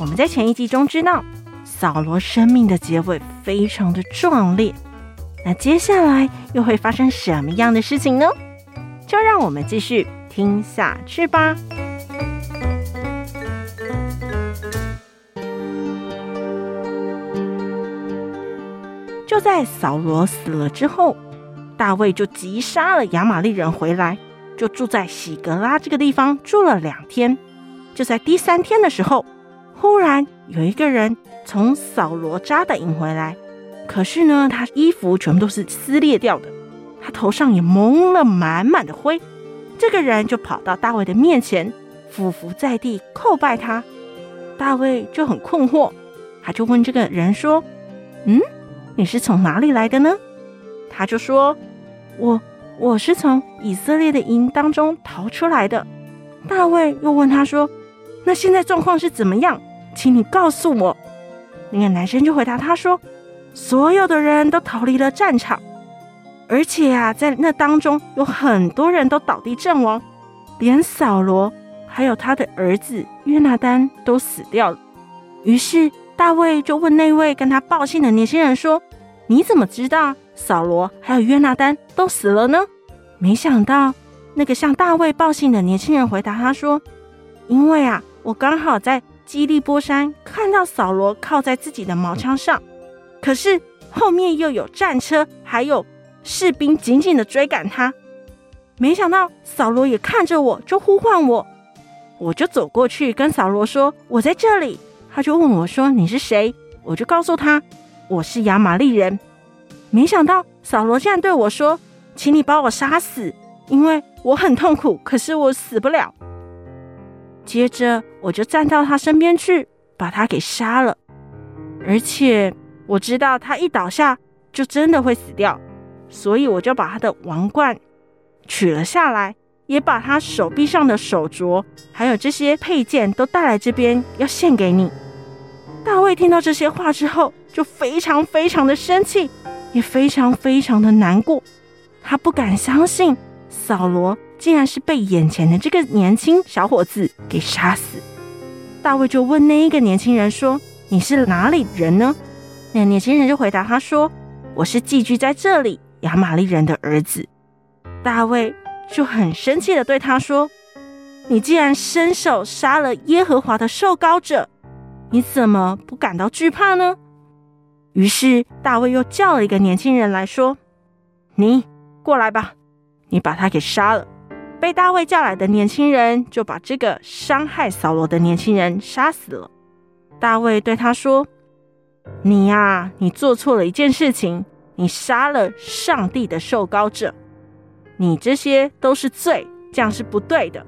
我们在前一集中知道，扫罗生命的结尾非常的壮烈。那接下来又会发生什么样的事情呢？就让我们继续听下去吧。就在扫罗死了之后，大卫就急杀了亚玛力人回来，就住在喜格拉这个地方住了两天。就在第三天的时候，忽然有一个人从扫罗扎的营回来，可是呢，他衣服全部都是撕裂掉的，他头上也蒙了满满的灰。这个人就跑到大卫的面前，俯伏在地叩拜他。大卫就很困惑，他就问这个人说：“嗯，你是从哪里来的呢？”他就说：“我我是从以色列的营当中逃出来的。”大卫又问他说：“那现在状况是怎么样？”请你告诉我，那个男生就回答他说：“所有的人都逃离了战场，而且啊，在那当中有很多人都倒地阵亡，连扫罗还有他的儿子约拿单都死掉了。”于是大卫就问那位跟他报信的年轻人说：“你怎么知道扫罗还有约拿单都死了呢？”没想到那个向大卫报信的年轻人回答他说：“因为啊，我刚好在。”基利波山看到扫罗靠在自己的毛枪上，可是后面又有战车，还有士兵紧紧的追赶他。没想到扫罗也看着我，就呼唤我，我就走过去跟扫罗说：“我在这里。”他就问我说：“你是谁？”我就告诉他：“我是亚玛力人。”没想到扫罗竟然对我说：“请你把我杀死，因为我很痛苦，可是我死不了。”接着，我就站到他身边去，把他给杀了。而且我知道他一倒下就真的会死掉，所以我就把他的王冠取了下来，也把他手臂上的手镯还有这些配件都带来这边，要献给你。大卫听到这些话之后，就非常非常的生气，也非常非常的难过。他不敢相信扫罗。竟然是被眼前的这个年轻小伙子给杀死。大卫就问那一个年轻人说：“你是哪里人呢？”那年轻人就回答他说：“我是寄居在这里亚玛利人的儿子。”大卫就很生气的对他说：“你既然伸手杀了耶和华的受膏者，你怎么不感到惧怕呢？”于是大卫又叫了一个年轻人来说：“你过来吧，你把他给杀了。”被大卫叫来的年轻人就把这个伤害扫罗的年轻人杀死了。大卫对他说：“你呀，你做错了一件事情，你杀了上帝的受膏者，你这些都是罪，这样是不对的。”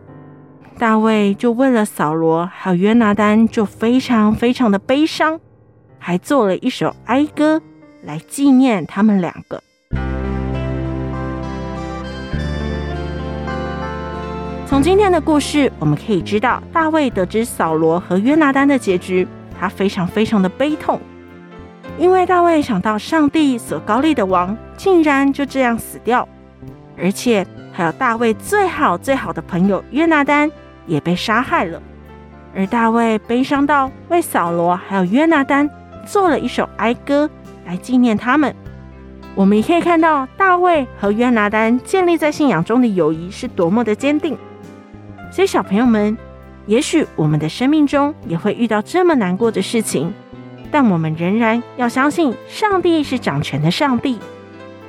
大卫就为了扫罗还有约拿单，就非常非常的悲伤，还做了一首哀歌来纪念他们两个。从今天的故事，我们可以知道，大卫得知扫罗和约拿单的结局，他非常非常的悲痛，因为大卫想到上帝所高立的王竟然就这样死掉，而且还有大卫最好最好的朋友约拿单也被杀害了，而大卫悲伤到为扫罗还有约拿单做了一首哀歌来纪念他们。我们也可以看到，大卫和约拿单建立在信仰中的友谊是多么的坚定。所以，小朋友们，也许我们的生命中也会遇到这么难过的事情，但我们仍然要相信，上帝是掌权的上帝。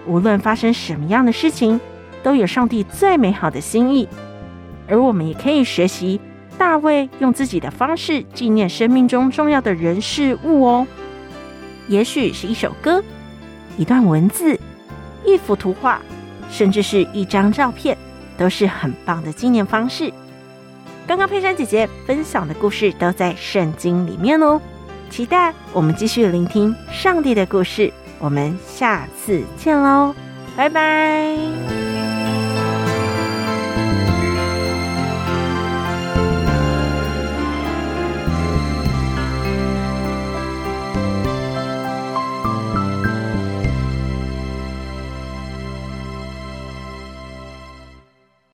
无论发生什么样的事情，都有上帝最美好的心意。而我们也可以学习大卫用自己的方式纪念生命中重要的人事物哦。也许是一首歌、一段文字、一幅图画，甚至是一张照片，都是很棒的纪念方式。刚刚佩珊姐姐分享的故事都在圣经里面哦。期待我们继续聆听上帝的故事。我们下次见喽，拜拜。